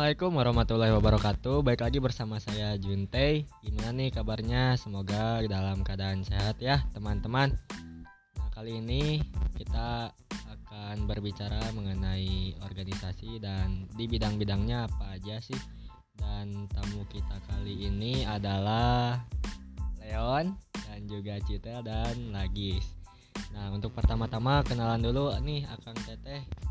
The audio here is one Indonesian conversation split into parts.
Assalamualaikum warahmatullahi wabarakatuh. Baik lagi bersama saya Junte. Gimana nih kabarnya? Semoga dalam keadaan sehat ya, teman-teman. Nah, kali ini kita akan berbicara mengenai organisasi dan di bidang-bidangnya apa aja sih. Dan tamu kita kali ini adalah Leon dan juga Citel dan Lagis. Nah, untuk pertama-tama kenalan dulu nih Akang Teteh.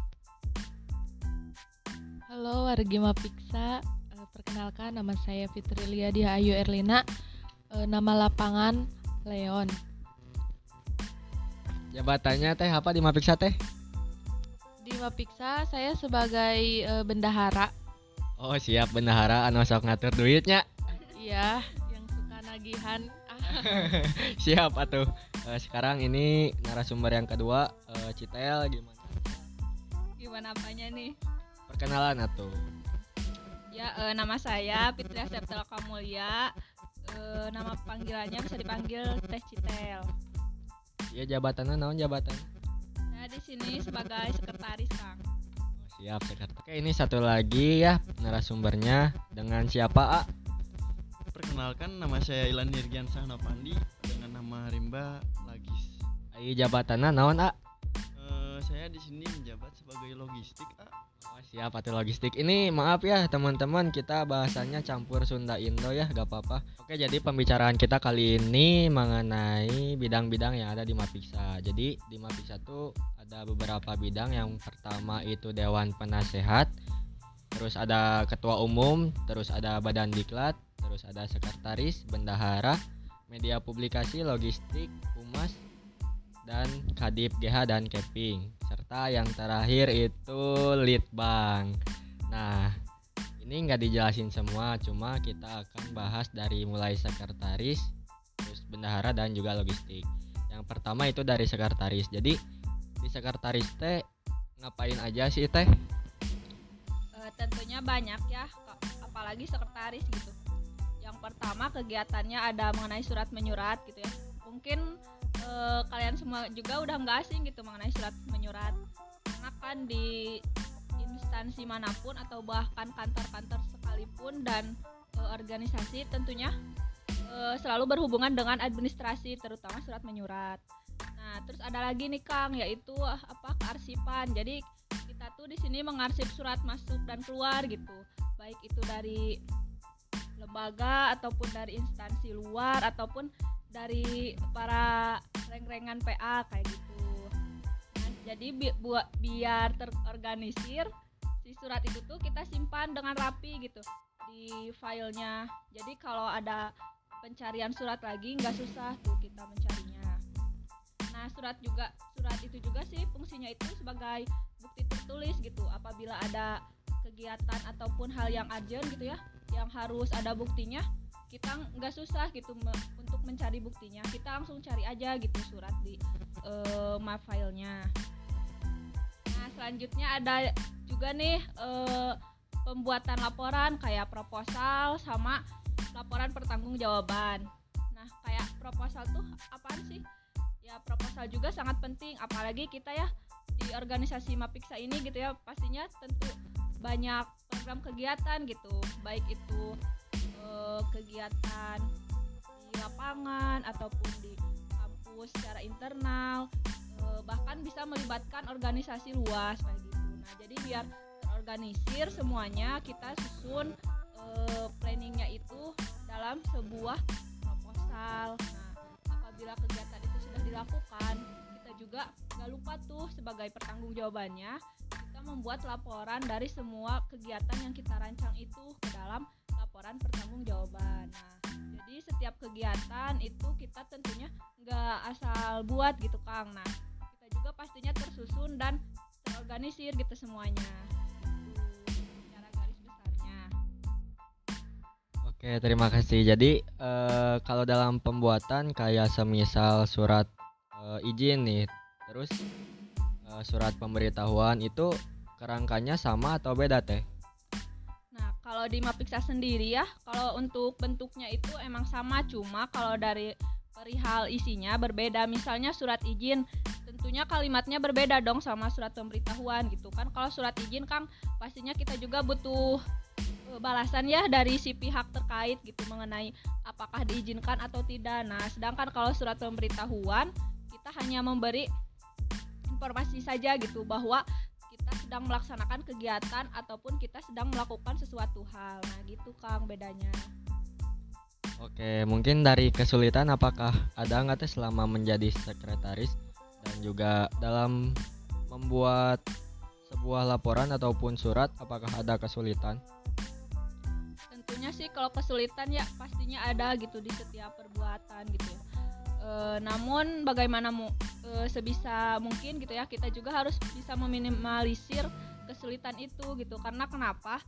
Halo wargi Mapiksa, Eh, perkenalkan nama saya Fitrilia Dia Ayu Erlina, Eh, nama lapangan Leon. Jabatannya teh apa di Mapiksa teh? Di Mapiksa saya sebagai eh, bendahara, Oh siap bendahara anu sok ngatur duitnya. iya yang suka nagihan. Siap atuh. Sekarang ini narasumber yang kedua Citel gimana? Gimana apanya nih? Perkenalan atuh. Ya, eh, nama saya Fitria Septel Kamulya. Eh, nama panggilannya bisa dipanggil Teh Citel. Iya jabatannya naon jabatan? Saya di sini sebagai sekretaris, Kang. Oh, siap sekarang. Oke ini satu lagi ya narasumbernya dengan siapa A? Perkenalkan nama saya Ilan Nirgian Sahnapandi dengan nama Rimba Lagis. Ayo jabatannya naon A? Di sini menjabat sebagai logistik. A. Oh, siap atuh logistik. Ini maaf ya teman-teman kita bahasanya campur Sunda Indo ya gak apa-apa. Oke jadi pembicaraan kita kali ini mengenai bidang-bidang yang ada di Mapiksa. Jadi di Mapiksa tuh ada beberapa bidang. Yang pertama itu Dewan Penasehat, terus ada Ketua Umum, terus ada Badan Diklat, terus ada Sekretaris, Bendahara, Media Publikasi, Logistik, Humas, dan Kadip GH dan Keping serta yang terakhir itu Litbang. Nah, ini nggak dijelasin semua, cuma kita akan bahas dari mulai sekretaris, terus bendahara dan juga logistik. Yang pertama itu dari sekretaris. Jadi di sekretaris teh ngapain aja sih teh? Eh, tentunya banyak ya, apalagi sekretaris gitu. Yang pertama kegiatannya ada mengenai surat menyurat gitu ya. Mungkin eh, kalian semua juga udah nggak asing gitu mengenai surat menyurat. Karena kan di instansi mana pun atau bahkan kantor-kantor sekalipun dan eh, organisasi tentunya eh, selalu berhubungan dengan administrasi terutama surat menyurat. Nah, terus ada lagi nih Kang yaitu eh, apa kearsipan. Jadi kita tuh di sini mengarsip surat masuk dan keluar gitu. Baik itu dari lembaga ataupun dari instansi luar ataupun dari para reng-rengan PA kayak gitu. Nah, jadi bi- buat biar terorganisir si surat itu tuh kita simpan dengan rapi gitu di filenya. Jadi kalau ada pencarian surat lagi nggak susah tuh kita mencarinya. Nah surat juga surat itu juga sih fungsinya itu sebagai bukti tertulis gitu. Apabila ada kegiatan ataupun hal yang urgent gitu ya, yang harus ada buktinya, kita nggak susah gitu me- untuk mencari buktinya. Kita langsung cari aja gitu surat di eh, my filenya. Nah selanjutnya ada juga nih eh, pembuatan laporan kayak proposal sama laporan pertanggungjawaban. Nah kayak proposal tuh apaan sih? Ya proposal juga sangat penting, apalagi kita ya di organisasi Mapiksa ini gitu ya pastinya tentu banyak program kegiatan gitu, baik itu eh, kegiatan di lapangan ataupun di kampus secara internal, eh, bahkan bisa melibatkan organisasi luas kayak gitu. Nah jadi biar terorganisir semuanya kita susun eh, planningnya itu dalam sebuah proposal. Nah apabila kegiatan itu sudah dilakukan, kita juga nggak lupa tuh sebagai pertanggungjawabannya kita membuat laporan dari semua kegiatan yang kita rancang itu ke dalam laporan pertanggungjawaban. Nah, jadi setiap kegiatan itu kita tentunya nggak asal buat gitu Kang. Nah, kita juga pastinya tersusun dan terorganisir gitu semuanya. Garis besarnya. Oke, terima kasih. Jadi eh, kalau dalam pembuatan kayak semisal surat eh, izin nih, terus eh, surat pemberitahuan itu kerangkanya sama atau beda teh? Kalau di Mapiksa sendiri ya, kalau untuk bentuknya itu emang sama, cuma kalau dari perihal isinya berbeda. Misalnya surat izin, tentunya kalimatnya berbeda dong sama surat pemberitahuan gitu kan. Kalau surat izin Kang, pastinya kita juga butuh eh, balasan ya dari si pihak terkait gitu mengenai apakah diizinkan atau tidak. Nah, sedangkan kalau surat pemberitahuan kita hanya memberi informasi saja gitu bahwa kita sedang melaksanakan kegiatan ataupun kita sedang melakukan sesuatu hal. Nah, gitu Kang bedanya. Oke, mungkin dari kesulitan apakah ada nggak teh selama menjadi sekretaris dan juga dalam membuat sebuah laporan ataupun surat apakah ada kesulitan? Tentunya sih kalau kesulitan ya pastinya ada gitu di setiap perbuatan gitu ya. E, namun bagaimana mu, e, sebisa mungkin gitu ya kita juga harus bisa meminimalisir kesulitan itu gitu. Karena kenapa?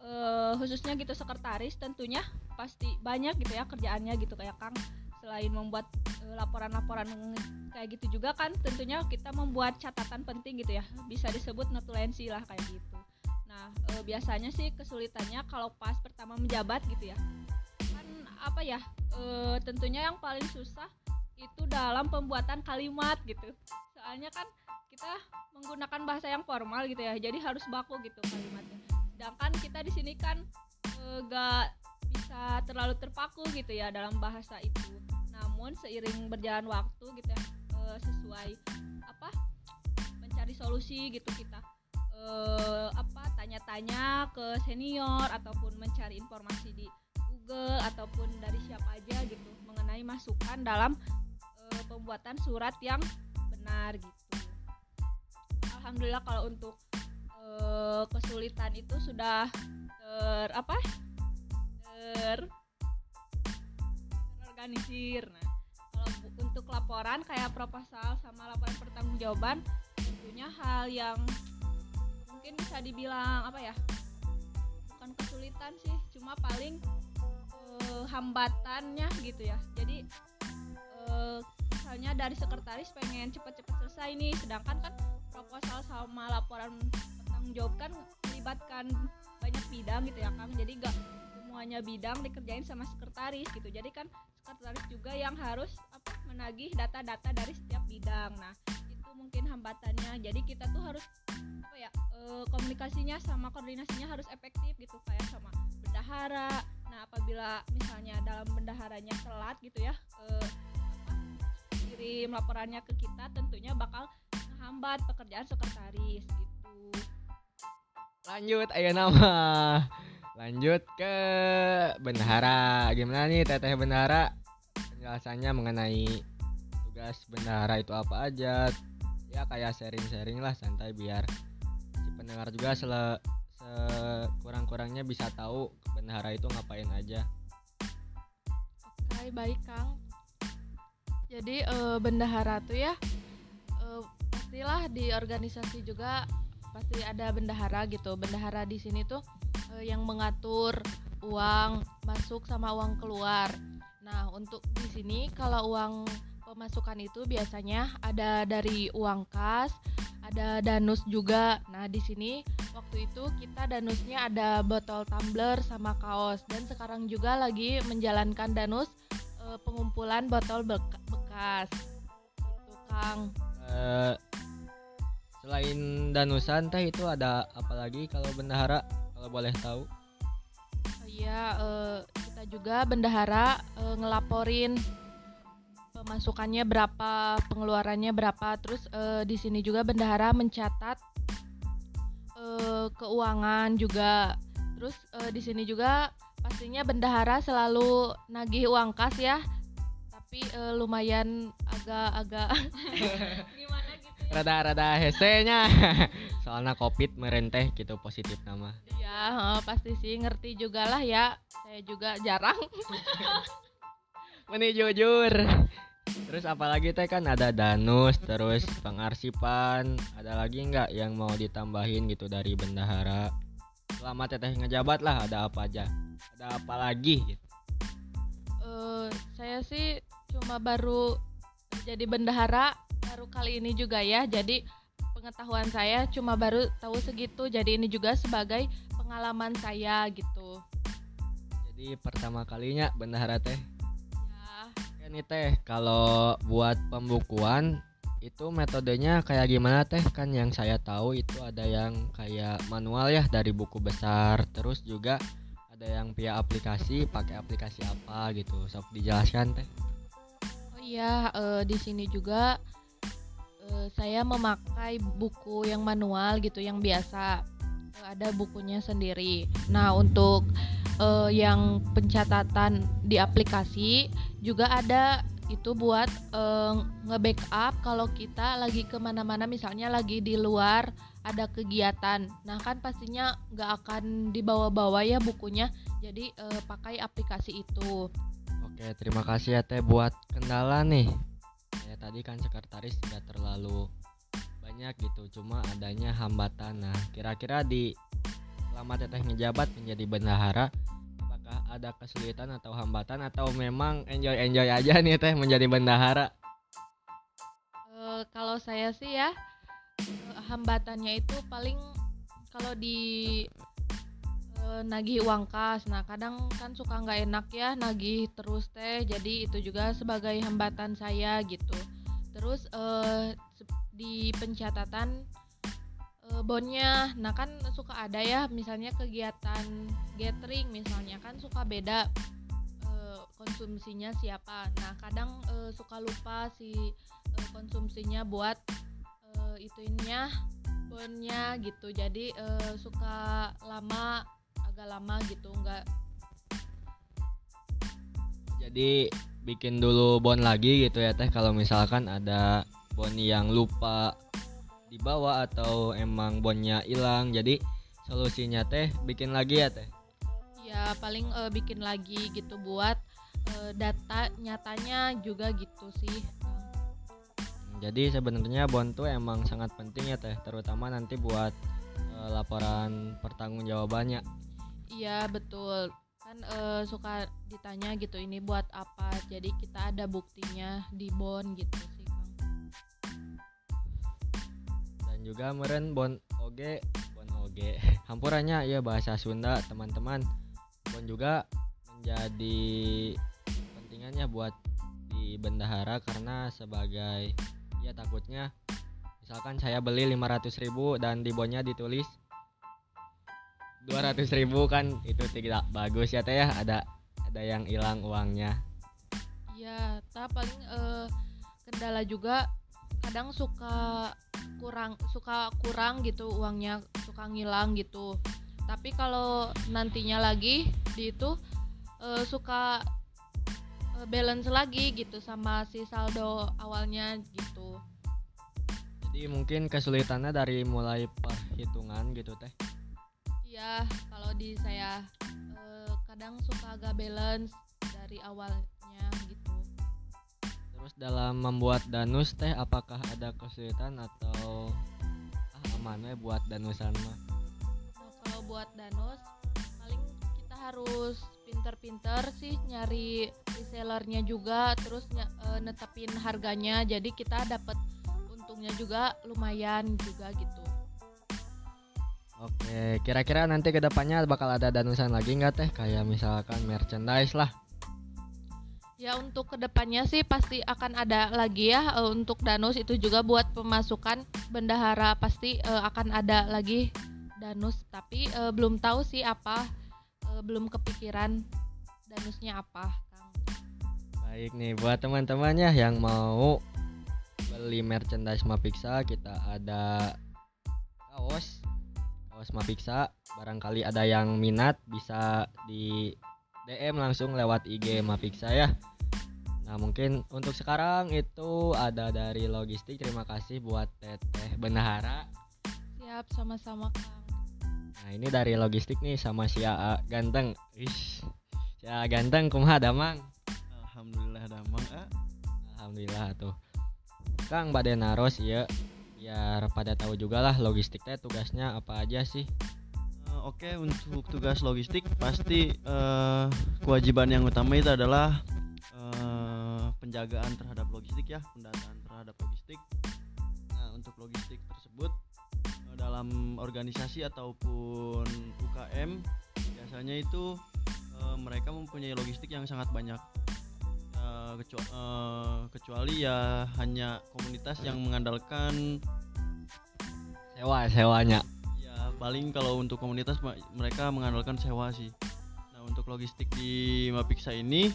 E, khususnya gitu sekretaris tentunya pasti banyak gitu ya kerjaannya gitu kayak Kang. Selain membuat eh, laporan-laporan kayak gitu juga kan tentunya kita membuat catatan penting gitu ya. Bisa disebut notulensi lah kayak gitu. Nah biasanya sih kesulitannya kalau pas pertama menjabat gitu ya. Kan apa ya tentunya yang paling susah itu dalam pembuatan kalimat gitu. Soalnya kan kita menggunakan bahasa yang formal gitu ya jadi harus baku gitu kalimatnya. Sedangkan kita di sini kan e, gak bisa terlalu terpaku gitu ya dalam bahasa itu. Namun seiring berjalan waktu gitu ya e, sesuai apa mencari solusi gitu kita e, apa tanya-tanya ke senior ataupun mencari informasi di Google ataupun dari siapa aja gitu mengenai masukan dalam pembuatan surat yang benar gitu. Alhamdulillah kalau untuk e, kesulitan itu sudah ter apa? Ter terorganisir. Nah kalau untuk laporan kayak proposal sama laporan pertanggungjawaban tentunya hal yang mungkin bisa dibilang apa ya bukan kesulitan sih cuma paling eh, hambatannya gitu ya. Jadi eh, misalnya dari sekretaris pengen cepet-cepet selesai nih sedangkan kan proposal sama laporan pertanggungjawab kan melibatkan banyak bidang gitu ya kang. Jadi gak semuanya bidang dikerjain sama sekretaris gitu. Jadi kan sekretaris juga yang harus apa menagih data-data dari setiap bidang. Nah itu mungkin hambatannya. Jadi kita tuh harus apa ya e, komunikasinya sama koordinasinya harus efektif gitu kayak sama bendahara. Nah apabila misalnya dalam bendaharanya telat gitu ya e, kirim laporannya ke kita tentunya bakal menghambat pekerjaan sekretaris gitu Lanjut ayo nama. Lanjut ke bendahara. Gimana nih Teteh bendahara? Penjelasannya mengenai tugas bendahara itu apa aja. Ya kayak sharing-sharing lah santai biar si pendengar juga sele sekurang-kurangnya bisa tahu bendahara itu ngapain aja. Oke, baik Kang. Jadi eh, bendahara tuh ya eh, pastilah di organisasi juga pasti ada bendahara gitu. Bendahara di sini tuh eh, yang mengatur uang masuk sama uang keluar. Nah, untuk di sini kalau uang pemasukan itu biasanya ada dari uang kas, ada danus juga. Nah, di sini waktu itu kita danusnya ada botol tumbler sama kaos dan sekarang juga lagi menjalankan danus eh, pengumpulan botol bek- bekas. Itu Kang. Eh, selain danusan teh itu ada apa lagi kalau bendahara kalau boleh tahu? Oh iya, eh, kita juga bendahara eh, ngelaporin pemasukannya berapa, pengeluarannya berapa. Terus eh, di sini juga bendahara mencatat eh, keuangan juga. Terus eh, di sini juga pastinya bendahara selalu nagih uang kas ya. Tapi eh, lumayan agak-agak gimana gitu ya Rada-rada hesenya. Soalnya covid merenteh gitu positif nama. ya eh, pasti sih ngerti juga lah ya. Saya juga jarang. Meni jujur. Terus apalagi teh kan ada danus, terus pengarsipan, ada lagi nggak yang mau ditambahin gitu dari bendahara? Selama teteh ngejabat lah ada apa aja? Ada apa lagi? Gitu. Eh, saya sih cuma baru jadi bendahara baru kali ini juga ya. Jadi pengetahuan saya cuma baru tahu segitu. Jadi ini juga sebagai pengalaman saya gitu. Jadi pertama kalinya bendahara teh Ya, nih teh kalau buat pembukuan itu metodenya kayak gimana teh kan yang saya tahu itu ada yang kayak manual ya dari buku besar terus juga ada yang via aplikasi pakai aplikasi apa gitu sok dijelaskan teh iya, eh, di sini juga eh, saya memakai buku yang manual gitu, yang biasa. Eh, ada bukunya sendiri. Nah, untuk eh, yang pencatatan di aplikasi juga ada itu buat eh, nge-backup kalau kita lagi ke mana-mana, misalnya lagi di luar ada kegiatan. Nah, kan pastinya nggak akan dibawa-bawa ya bukunya. Jadi eh, pakai aplikasi itu. Oke terima kasih ya teh buat kendala nih. Ya tadi kan sekretaris tidak terlalu banyak gitu cuma adanya hambatan. Nah kira-kira di selama teteh ngejabat menjadi bendahara apakah ada kesulitan atau hambatan atau memang enjoy enjoy aja nih teh menjadi bendahara? Eh, kalau saya sih ya eh, hambatannya itu paling kalau di eh, nagih uang kas. Nah kadang kan suka nggak enak ya nagih terus teh. Jadi itu juga sebagai hambatan saya gitu. Terus se- di pencatatan eh, bonnya, nah kan suka ada ya misalnya kegiatan gathering misalnya kan suka beda konsumsinya siapa. Nah kadang eh, suka lupa si eh, konsumsinya buat eh, ituinnya bonnya gitu jadi eh, suka lama agak lama gitu nggak jadi bikin dulu bon lagi gitu ya teh kalau misalkan ada bon yang lupa dibawa atau emang bonnya hilang jadi solusinya teh bikin lagi ya teh ya paling eh, bikin lagi gitu buat eh, data nyatanya juga gitu sih. Jadi sebenarnya bon tuh emang sangat penting ya teh, terutama nanti buat eh, laporan pertanggungjawabannya. Iya betul kan eh, suka ditanya gitu ini buat apa jadi kita ada buktinya di bon gitu sih Kang. Dan juga meren bon oge, bon oge. Hampurannya ya bahasa Sunda teman-teman. Bon juga menjadi pentingannya buat di bendahara karena sebagai ya takutnya misalkan saya beli 500.000 dan di bonnya ditulis 200.000 kan itu tidak bagus ya teh ya ada ada yang hilang uangnya Iya, ta paling eh, kendala juga kadang suka kurang suka kurang gitu uangnya suka ngilang gitu. Tapi kalau nantinya lagi di itu eh, suka eh, balance lagi gitu sama si saldo awalnya gitu. jadi mungkin kesulitannya dari mulai perhitungan gitu teh Iya, kalau di saya eh, kadang suka agak balance dari awalnya gitu. terus dalam membuat danus teh apakah ada kesulitan atau ah aman we buat danusan mah Nah, kalau buat Danos paling kita harus pinter-pinter sih nyari resellernya juga terus ny- eh, netepin harganya jadi kita dapat untungnya juga lumayan juga gitu. Oke kira-kira nanti ke depannya bakal ada danusan lagi nggak teh? Kayak misalkan merchandise lah. Ya untuk ke depannya sih pasti akan ada lagi ya eh, untuk Danus itu juga buat pemasukan bendahara pasti eh, akan ada lagi Danus. Tapi eh, belum tahu sih apa eh, belum kepikiran Danusnya apa Kang. baik nih buat teman-teman ya yang mau beli merchandise Mapiksa kita ada kaos kaos Mapiksa barangkali ada yang minat bisa di DM langsung lewat IG Mapiksa ya nah mungkin untuk sekarang itu ada dari logistik terima kasih buat Teteh Benahara Siap sama-sama Kang. nah ini dari logistik nih sama si AA ganteng Ish. si AA ganteng kumaha damang Alhamdulillah damang ah. Alhamdulillah tuh. Kang Mbak Denaros ya biar pada tahu juga lah logistiknya tugasnya apa aja sih. Eh, Oke untuk tugas logistik pasti eh, kewajiban yang utama itu adalah eh, penjagaan terhadap logistik ya pendataan terhadap logistik. Nah untuk logistik tersebut eh, dalam organisasi ataupun UKM biasanya itu eh, mereka mempunyai logistik yang sangat banyak. Eh, kecua- eh, kecuali ya hanya komunitas yang mengandalkan sewa sewanya. Ya paling kalau untuk komunitas mereka mengandalkan sewa sih. Nah untuk logistik di Mapiksa ini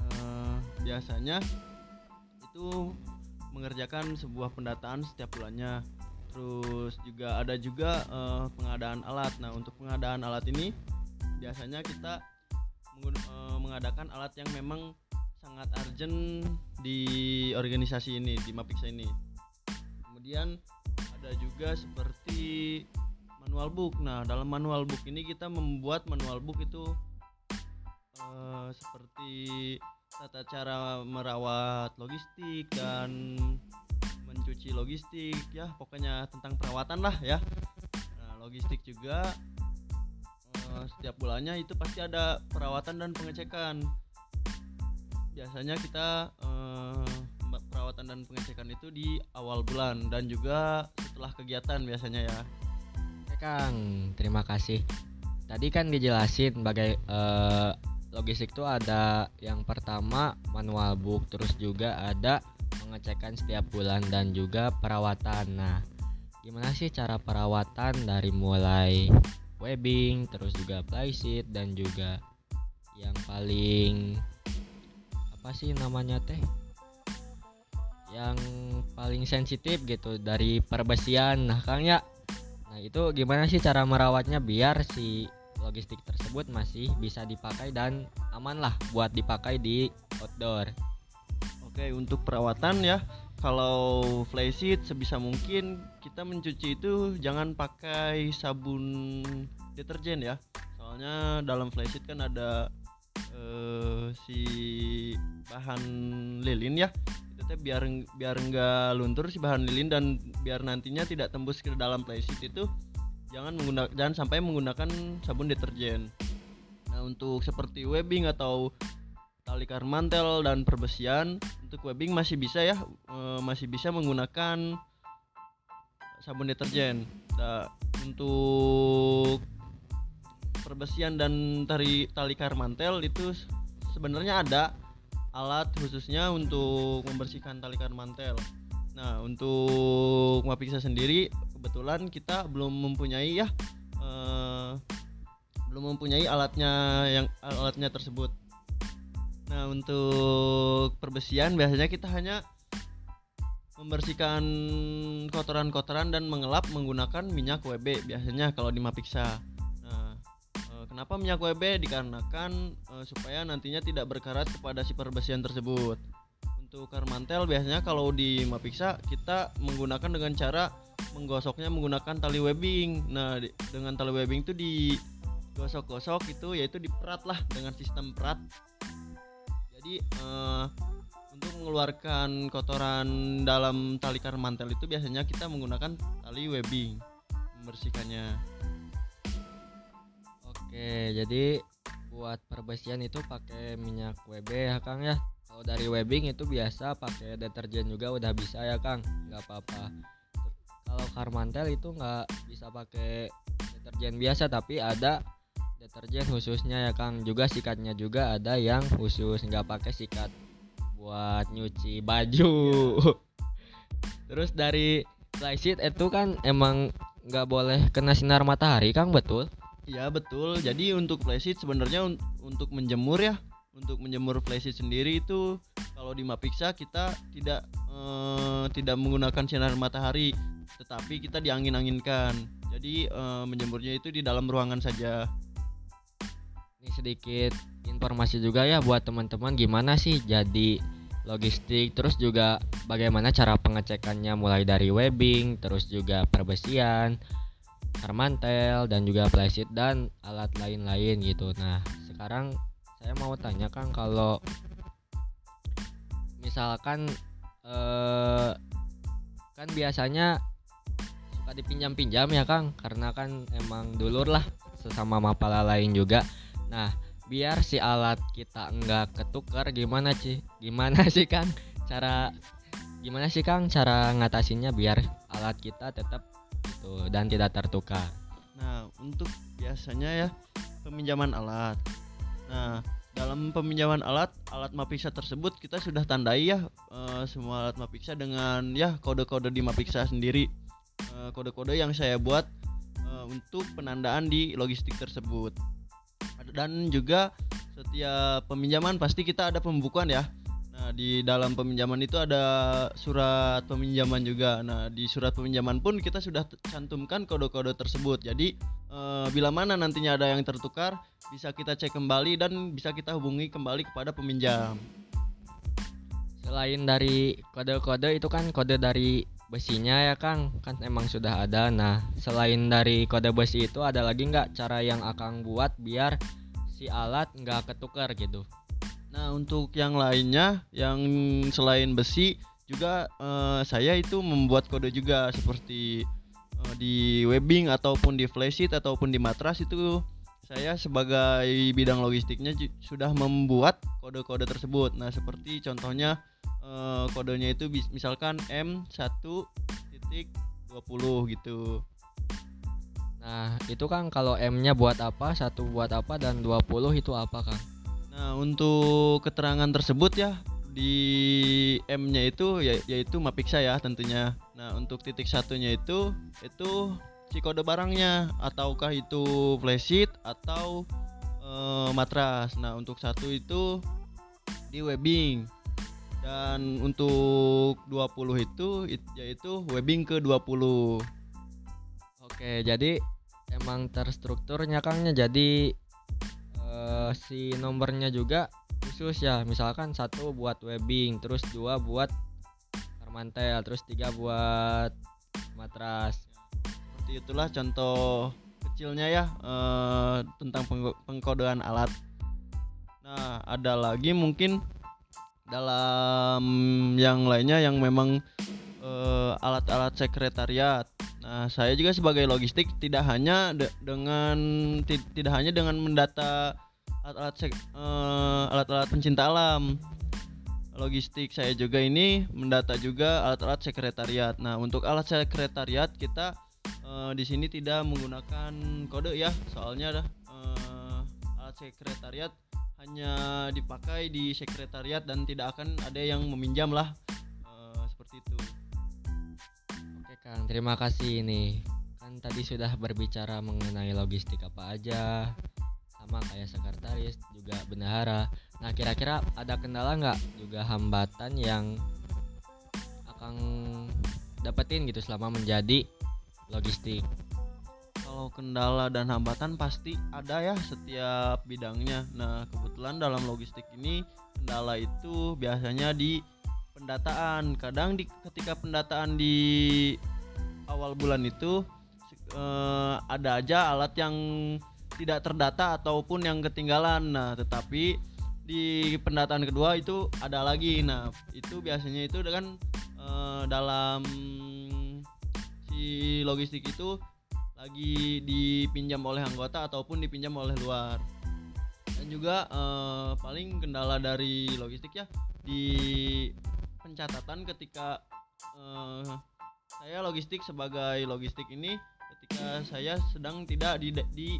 eh, biasanya itu mengerjakan sebuah pendataan setiap bulannya. Terus juga ada juga eh, pengadaan alat. Nah untuk pengadaan alat ini biasanya kita mengadakan alat yang memang sangat urgent di organisasi ini di Mapiksa ini kemudian ada juga seperti manual book. Nah, dalam manual book ini kita membuat manual book itu eh, seperti tata cara merawat logistik dan mencuci logistik ya, pokoknya tentang perawatan lah ya. Nah, logistik juga eh, setiap bulannya itu pasti ada perawatan dan pengecekan. Biasanya kita Mbak, perawatan dan pengecekan itu di awal bulan dan juga setelah kegiatan biasanya ya. Oke Kang, terima kasih. Tadi kan dijelasin bagai eh, logistik tuh ada yang pertama manual book, terus juga ada pengecekan setiap bulan dan juga perawatan. Nah, gimana sih cara perawatan dari mulai webbing, terus juga playsheet dan juga yang paling apa sih namanya teh? Yang paling sensitif gitu dari perbesian. Nah, Kang ya Nah itu gimana sih cara merawatnya biar si logistik tersebut masih bisa dipakai dan aman lah buat dipakai di outdoor. Oke, untuk perawatan ya, kalau flysheet sebisa mungkin kita mencuci itu jangan pakai sabun deterjen ya. Soalnya dalam flysheet kan ada eh, si bahan lilin ya. Itu biar biar nggak luntur si bahan lilin dan biar nantinya tidak tembus ke dalam flysheet itu jangan menggunakan jangan sampai menggunakan sabun deterjen. Nah, untuk seperti webbing atau tali karmantel dan perbesian untuk webbing masih bisa ya eh, masih bisa menggunakan sabun deterjen Nah, untuk perbesian dan tali tali karmantel itu sebenarnya ada alat khususnya untuk membersihkan tali karmantel nah untuk Mapiksa sendiri kebetulan kita belum mempunyai ya eh, belum mempunyai alatnya yang alatnya tersebut Nah untuk perbesian biasanya kita hanya membersihkan kotoran-kotoran dan mengelap menggunakan minyak WB biasanya kalau di Mapiksa. Kenapa minyak WB dikarenakan eh, supaya nantinya tidak berkarat kepada si perbesian tersebut. Untuk karmantel biasanya kalau di Mapiksa kita menggunakan dengan cara menggosoknya menggunakan tali webbing. Nah di- dengan tali webbing itu digosok-gosok itu yaitu diperat lah dengan sistem perat jadi eh, untuk mengeluarkan kotoran dalam tali karmantel itu biasanya kita menggunakan tali webbing membersihkannya. Oke, jadi buat perbesian itu pakai minyak WB ya Kang ya. Kalau dari webbing itu biasa pakai deterjen juga udah bisa ya Kang, nggak apa-apa. Kalau karmantel itu nggak bisa pakai deterjen biasa tapi ada deterjen khususnya ya Kang. Juga sikatnya juga ada yang khusus nggak pakai sikat buat nyuci baju. Terus dari flysheet itu kan emang nggak boleh kena sinar matahari Kang betul? Ya betul. Jadi untuk flysheet sebenarnya un- untuk menjemur ya, untuk menjemur flysheet sendiri itu kalau di Mapiksa kita tidak eh, tidak menggunakan sinar matahari, tetapi kita diangin-anginkan. Jadi eh, menjemurnya itu di dalam ruangan saja. Ini sedikit informasi juga ya buat teman-teman gimana sih jadi logistik terus juga bagaimana cara pengecekannya mulai dari webbing terus juga perbesian karmantel dan juga flysheet dan alat lain-lain gitu nah sekarang saya mau tanya Kang kalau misalkan eh, kan biasanya suka dipinjam-pinjam ya Kang karena kan emang dulur lah sesama mapala lain juga Nah, biar si alat kita enggak ketukar gimana sih? Gimana sih Kang? Cara gimana sih Kang cara ngatasinnya biar alat kita tetap gitu dan tidak tertukar? Nah, untuk biasanya ya peminjaman alat. Nah, dalam peminjaman alat alat Mapiksa tersebut kita sudah tandai ya eh, semua alat Mapiksa dengan ya kode-kode di Mapiksa sendiri Eh, kode-kode yang saya buat eh, untuk penandaan di logistik tersebut dan juga setiap peminjaman pasti kita ada pembukuan ya nah di dalam peminjaman itu ada surat peminjaman juga nah di surat peminjaman pun kita sudah cantumkan kode-kode tersebut jadi eh, bila mana nantinya ada yang tertukar bisa kita cek kembali dan bisa kita hubungi kembali kepada peminjam Selain dari kode-kode itu kan kode dari besinya ya Kang, kan emang sudah ada. Nah, selain dari kode besi itu ada lagi nggak cara yang Akang buat biar si alat nggak ketukar gitu? Nah untuk yang lainnya yang selain besi juga eh, saya itu membuat kode juga seperti eh, di webbing ataupun di flysheet ataupun di matras itu saya sebagai bidang logistiknya sudah membuat kode-kode tersebut. Nah seperti contohnya eh, kodenya itu misalkan M1.20 gitu. Nah, itu Kang kalau M-nya buat apa, satu buat apa dan 20 itu apa Kang? Nah, untuk keterangan tersebut ya di M-nya itu ya, yaitu Mapiksa ya tentunya. Nah, untuk titik satunya itu itu si kode barangnya ataukah itu flysheet atau eh, matras. Nah, untuk satu itu di webbing. Dan untuk 20 itu it- yaitu webbing ke 20. Oke, jadi emang terstrukturnya Kangnya jadi eh, si nomornya juga khusus ya. Misalkan satu buat webbing, terus dua buat karmantel, terus tiga buat matras. Seperti itulah contoh kecilnya ya eh, tentang pengko- pengkodean alat. Nah, ada lagi mungkin dalam yang lainnya yang memang eh, alat-alat sekretariat. Nah, saya juga sebagai logistik tidak hanya de- dengan ti- tidak hanya dengan mendata alat-alat eh, alat-alat pencinta alam. Logistik saya juga ini mendata juga alat-alat sekretariat. Nah, untuk alat sekretariat kita eh, di sini tidak menggunakan kode ya, soalnya eh, alat sekretariat hanya dipakai di sekretariat dan tidak akan ada yang meminjam lah Eh, seperti itu. Oke Kang, terima kasih nih. Kan tadi sudah berbicara mengenai logistik apa aja, sama kayak sekretaris, juga bendahara. Nah kira-kira ada kendala nggak juga hambatan yang akan dapetin gitu selama menjadi logistik? Kalau kendala dan hambatan pasti ada ya setiap bidangnya. Nah, kebetulan dalam logistik ini kendala itu biasanya di pendataan. Kadang di ketika pendataan di awal bulan itu eh, ada aja alat yang tidak terdata ataupun yang ketinggalan. Nah, tetapi di pendataan kedua itu ada lagi. Nah, itu biasanya itu dengan eh, dalam si logistik itu lagi dipinjam oleh anggota ataupun dipinjam oleh luar dan juga eh, paling kendala dari logistik ya di pencatatan ketika eh, saya logistik sebagai logistik ini ketika saya sedang tidak di di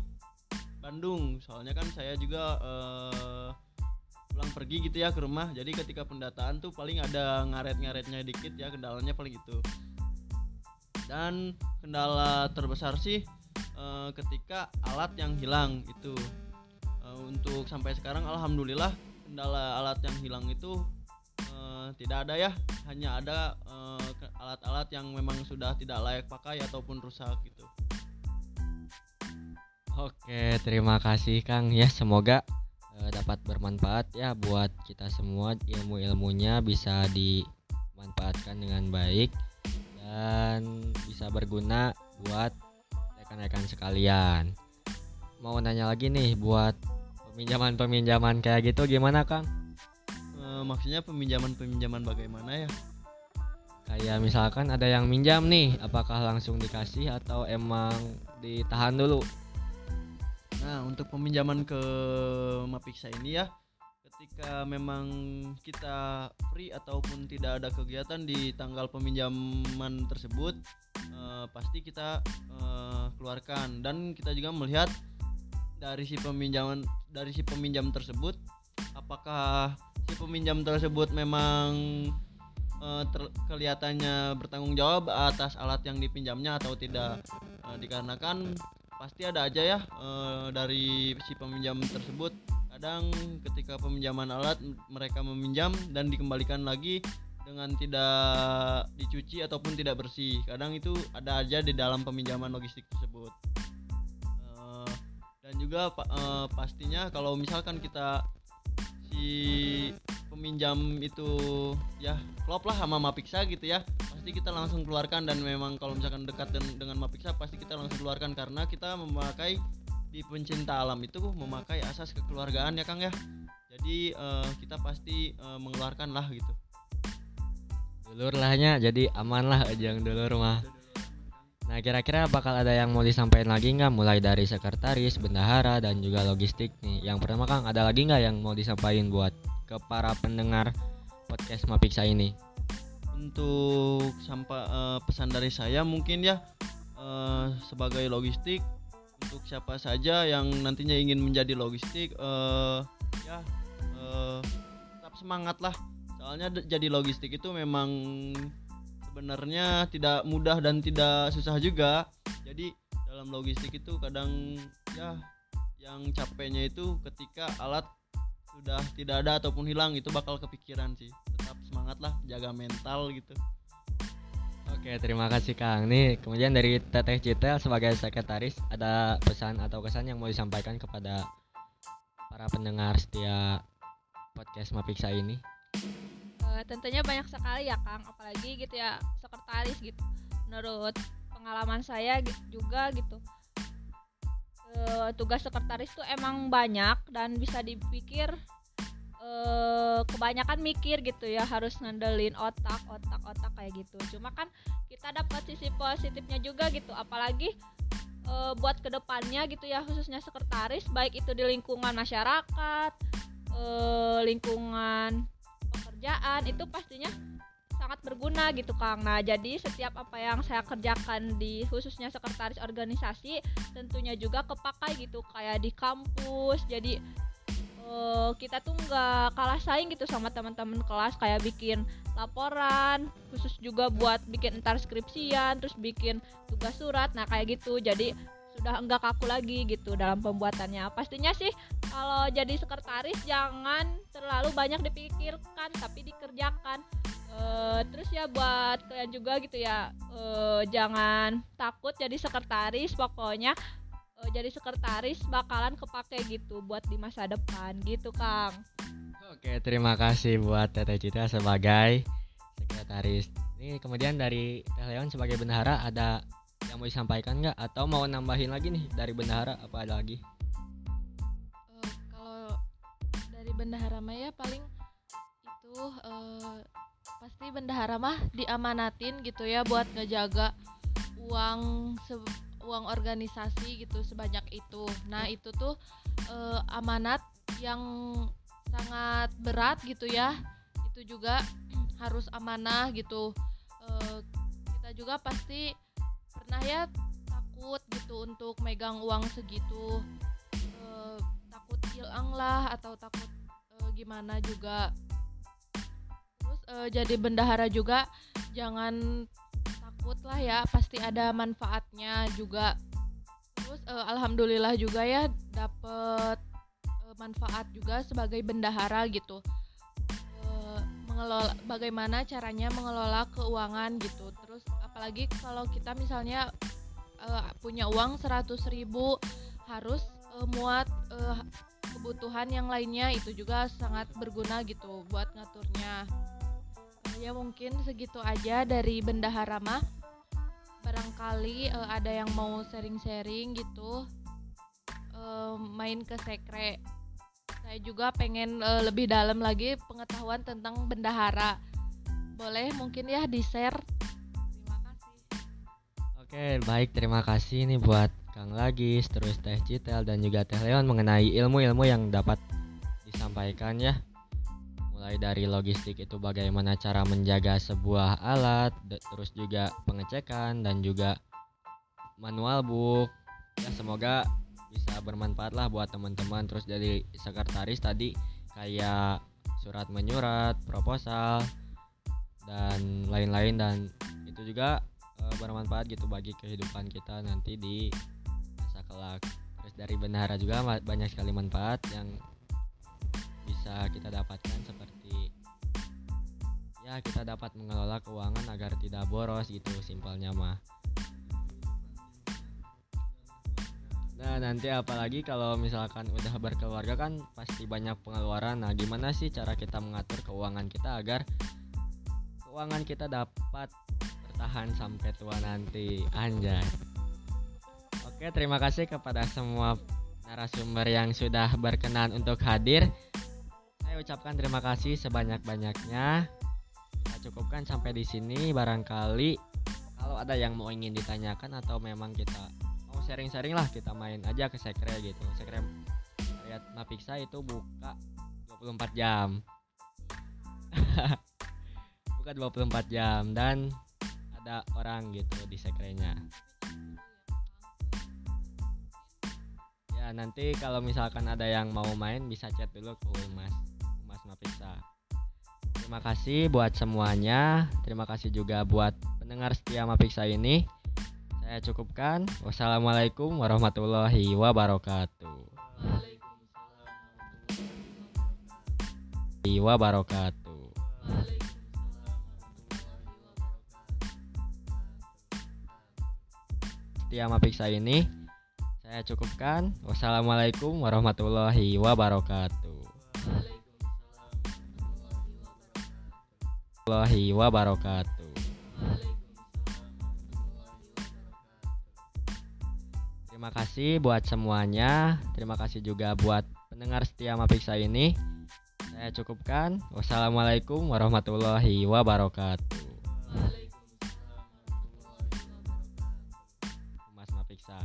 Bandung. Soalnya kan saya juga eh, pulang pergi gitu ya ke rumah. Jadi ketika pendataan tuh paling ada ngaret-ngaretnya dikit ya kendalanya paling itu. Dan kendala terbesar sih eh, ketika alat yang hilang itu. Eh, untuk sampai sekarang alhamdulillah kendala alat yang hilang itu tidak ada ya. Hanya ada alat-alat yang memang sudah tidak layak pakai ataupun rusak gitu Oke, terima kasih Kang ya. Semoga eh, dapat bermanfaat ya buat kita semua. Ilmu-ilmunya bisa dimanfaatkan dengan baik dan bisa berguna buat rekan-rekan sekalian. Mau nanya lagi nih buat peminjaman-peminjaman kayak gitu gimana Kang? Eh, maksudnya peminjaman-peminjaman bagaimana ya Kayak misalkan ada yang minjam nih, apakah langsung dikasih atau emang ditahan dulu? Nah, untuk peminjaman ke Mapiksa ini ya, ketika memang kita free ataupun tidak ada kegiatan di tanggal peminjaman tersebut, eh, pasti kita eh, keluarkan. Dan kita juga melihat dari si peminjaman dari si peminjam tersebut apakah si peminjam tersebut memang eh, ter- kelihatannya bertanggung jawab atas alat yang dipinjamnya atau tidak? Eh, dikarenakan pasti ada aja ya eh, dari si peminjam tersebut. Kadang ketika peminjaman alat mereka meminjam dan dikembalikan lagi dengan tidak dicuci ataupun tidak bersih. Kadang itu ada aja di dalam peminjaman logistik tersebut. Eh, dan juga eh, pastinya kalau misalkan kita si peminjam itu ya klop lah sama Mapiksa gitu ya. Pasti kita langsung keluarkan dan memang kalau misalkan dekat den- dengan Mapiksa pasti kita langsung keluarkan karena kita memakai di pencinta alam itu memakai asas kekeluargaan ya Kang ya. Jadi eh, kita pasti eh, mengeluarkan lah gitu. Dulur lahnya jadi aman lah ajang dulur mah Nah kira-kira bakal ada yang mau disampaikan lagi nggak mulai dari sekretaris, bendahara dan juga logistik nih. Yang pertama Kang ada lagi nggak yang mau disampaikan buat ke para pendengar podcast Mapiksa ini? untuk sampai eh, pesan dari saya mungkin ya eh, sebagai logistik untuk siapa saja yang nantinya ingin menjadi logistik eh, ya eh, tetap semangat lah soalnya jadi logistik itu memang sebenarnya tidak mudah dan tidak susah juga jadi dalam logistik itu kadang ya yang capeknya itu ketika alat sudah tidak ada ataupun hilang itu bakal kepikiran sih tetap semangat lah jaga mental gitu Oke terima kasih Kang. Nih kemudian dari Teteh Citel sebagai sekretaris ada pesan atau kesan yang mau disampaikan kepada para pendengar setia podcast Mapiksa ini? Eh, tentunya banyak sekali ya Kang. Apalagi gitu ya sekretaris gitu. Menurut pengalaman saya gi- juga gitu. Eh, tugas sekretaris tuh emang banyak dan bisa dipikir eh, kebanyakan mikir gitu ya harus ngandelin otak otak otak kayak gitu. Cuma kan kita dapat sisi positifnya juga gitu. Apalagi eh, buat ke depannya gitu ya khususnya sekretaris baik itu di lingkungan masyarakat eh, lingkungan pekerjaan itu pastinya sangat berguna gitu Kang. Nah, jadi setiap apa yang saya kerjakan di khususnya sekretaris organisasi tentunya juga kepakai gitu kayak di kampus. Jadi eh, kita tuh nggak kalah saing gitu sama teman-teman kelas kayak bikin laporan, khusus juga buat bikin entar skripsian, terus bikin tugas surat. Nah, kayak gitu. Jadi sudah enggak kaku lagi gitu dalam pembuatannya. Pastinya sih kalau jadi sekretaris jangan terlalu banyak dipikirkan tapi dikerjakan Eh, terus ya buat kalian juga gitu ya eh, jangan takut jadi sekretaris pokoknya eh, jadi sekretaris bakalan kepake gitu buat di masa depan gitu Kang Oke terima kasih buat Teteh Citel sebagai sekretaris. Ini kemudian dari Teh Leon sebagai bendahara ada yang mau disampaikan nggak atau mau nambahin lagi nih dari bendahara apa ada lagi? Eh, kalau dari bendahara Maya paling itu eh, pasti bendahara mah diamanatin gitu ya buat ngejaga uang uang organisasi gitu sebanyak itu. Nah itu tuh eh, amanat yang sangat berat gitu ya. Itu juga harus amanah gitu. Eh, kita juga pasti pernah ya takut gitu untuk megang uang segitu. Eh, takut hilang lah atau takut eh, gimana juga. Terus eh, jadi bendahara juga jangan takut lah ya pasti ada manfaatnya juga. Terus eh, alhamdulillah juga ya dapet eh, manfaat juga sebagai bendahara gitu mengelola bagaimana caranya mengelola keuangan gitu. Terus apalagi kalau kita misalnya eh, punya uang 100.000 ribu harus eh, muat eh, kebutuhan yang lainnya itu juga sangat berguna gitu buat ngaturnya. Eh, ya mungkin segitu aja dari bendahara mah barangkali eh, ada yang mau sharing-sharing gitu eh, main ke sekre saya juga pengen eh, lebih dalam lagi pengetahuan tentang bendahara. Boleh mungkin ya di share terima kasih Oke baik terima kasih nih buat Kang Lagis terus Teh Citel dan juga Teh Leon mengenai ilmu-ilmu yang dapat disampaikan ya. Mulai dari logistik itu bagaimana cara menjaga sebuah alat terus juga pengecekan dan juga manual book. Ya semoga bisa bermanfaat lah buat teman-teman terus jadi sekretaris tadi kayak surat menyurat, proposal dan lain-lain dan itu juga eh, bermanfaat gitu bagi kehidupan kita nanti di masa kelak. Terus dari bendahara juga banyak sekali manfaat yang bisa kita dapatkan seperti ya kita dapat mengelola keuangan agar tidak boros gitu simpelnya mah. Nah nanti apalagi kalau misalkan udah berkeluarga kan pasti banyak pengeluaran. Nah gimana sih cara kita mengatur keuangan kita agar Keuangan kita dapat bertahan sampai tua nanti? Anjay. Oke terima kasih kepada semua narasumber yang sudah berkenan untuk hadir. Saya ucapkan terima kasih sebanyak-banyaknya. Kita cukupkan sampai di sini barangkali. Kalau ada yang mau ingin ditanyakan atau memang kita sharing-sharing lah kita main aja ke sekre gitu. Sekre lihat Mapiksa itu buka 24 jam. Buka 24 jam dan ada orang gitu di sekrenya. Ya nanti kalau misalkan ada yang mau main bisa chat dulu ke Humas Humas Mapiksa terima kasih buat semuanya. Terima kasih juga buat pendengar setia Mapiksa ini saya cukupkan. Wassalamualaikum warahmatullahi wabarakatuh. wabarakatuh. Setia Mapiksa ini saya cukupkan. Wassalamualaikum warahmatullahi wabarakatuh. Warahmatullahi wabarakatuh. Terima kasih buat semuanya. Terima kasih juga buat pendengar setia Mapiksa ini. Saya cukupkan. Wassalamualaikum warahmatullahi wabarakatuh. Mas Mapiksa.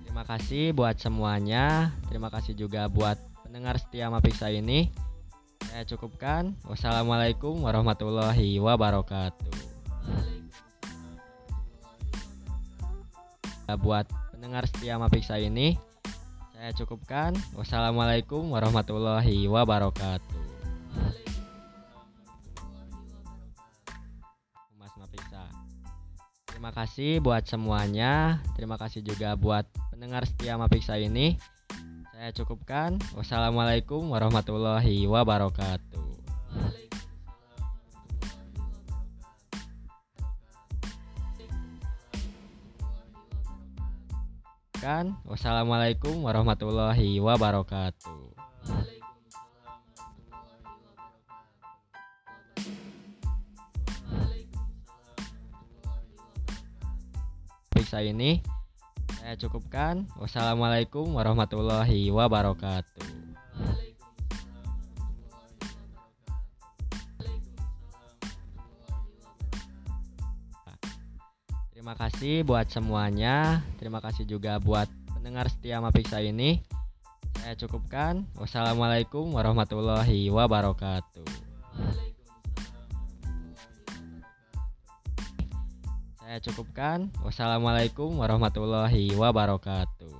Terima kasih buat semuanya. Terima kasih juga buat pendengar setia Mapiksa ini. Saya cukupkan. Wassalamualaikum warahmatullahi wabarakatuh. Buat pendengar setia Mapiksa ini saya cukupkan. Wassalamualaikum warahmatullahi wabarakatuh. Mas Mapiksa terima kasih buat semuanya. Terima kasih juga buat pendengar setia Mapiksa ini. Saya cukupkan. Wassalamualaikum warahmatullahi wabarakatuh kan? Wassalamualaikum warahmatullahi wabarakatuh. Periksa ini saya cukupkan. Wassalamualaikum warahmatullahi wabarakatuh kasih buat semuanya. Terima kasih juga buat pendengar setia Mapiksa ini. Saya cukupkan. Wassalamualaikum warahmatullahi wabarakatuh. Saya cukupkan. Wassalamualaikum warahmatullahi wabarakatuh.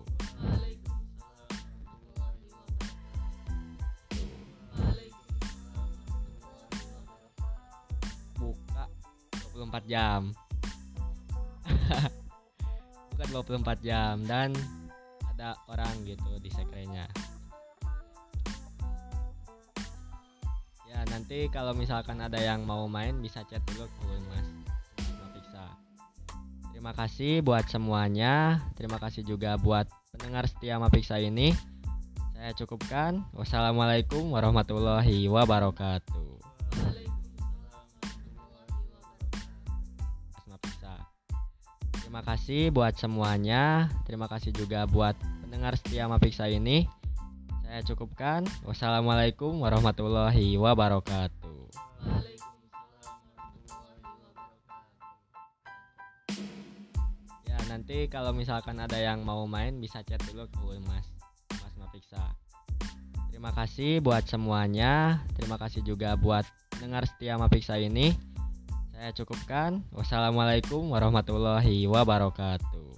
Buka 24 jam. Bukan 24 jam dan ada orang gitu di sekrenya ya nanti kalau misalkan ada yang mau main bisa chat dulu ke mas. Mapiksa terima kasih buat semuanya. Terima kasih juga buat pendengar setia Mapiksa ini. Saya cukupkan. Wassalamualaikum warahmatullahi wabarakatuh kasih buat semuanya. Terima kasih juga buat pendengar setia Mapiksa ini. Saya cukupkan. Wassalamualaikum warahmatullahi wabarakatuh. Ya nanti kalau misalkan ada yang mau main bisa chat dulu ke Mas Mas Mapiksa. Terima kasih buat semuanya. Terima kasih juga buat pendengar setia Mapiksa ini. Saya cukupkan. Wassalamualaikum warahmatullahi wabarakatuh.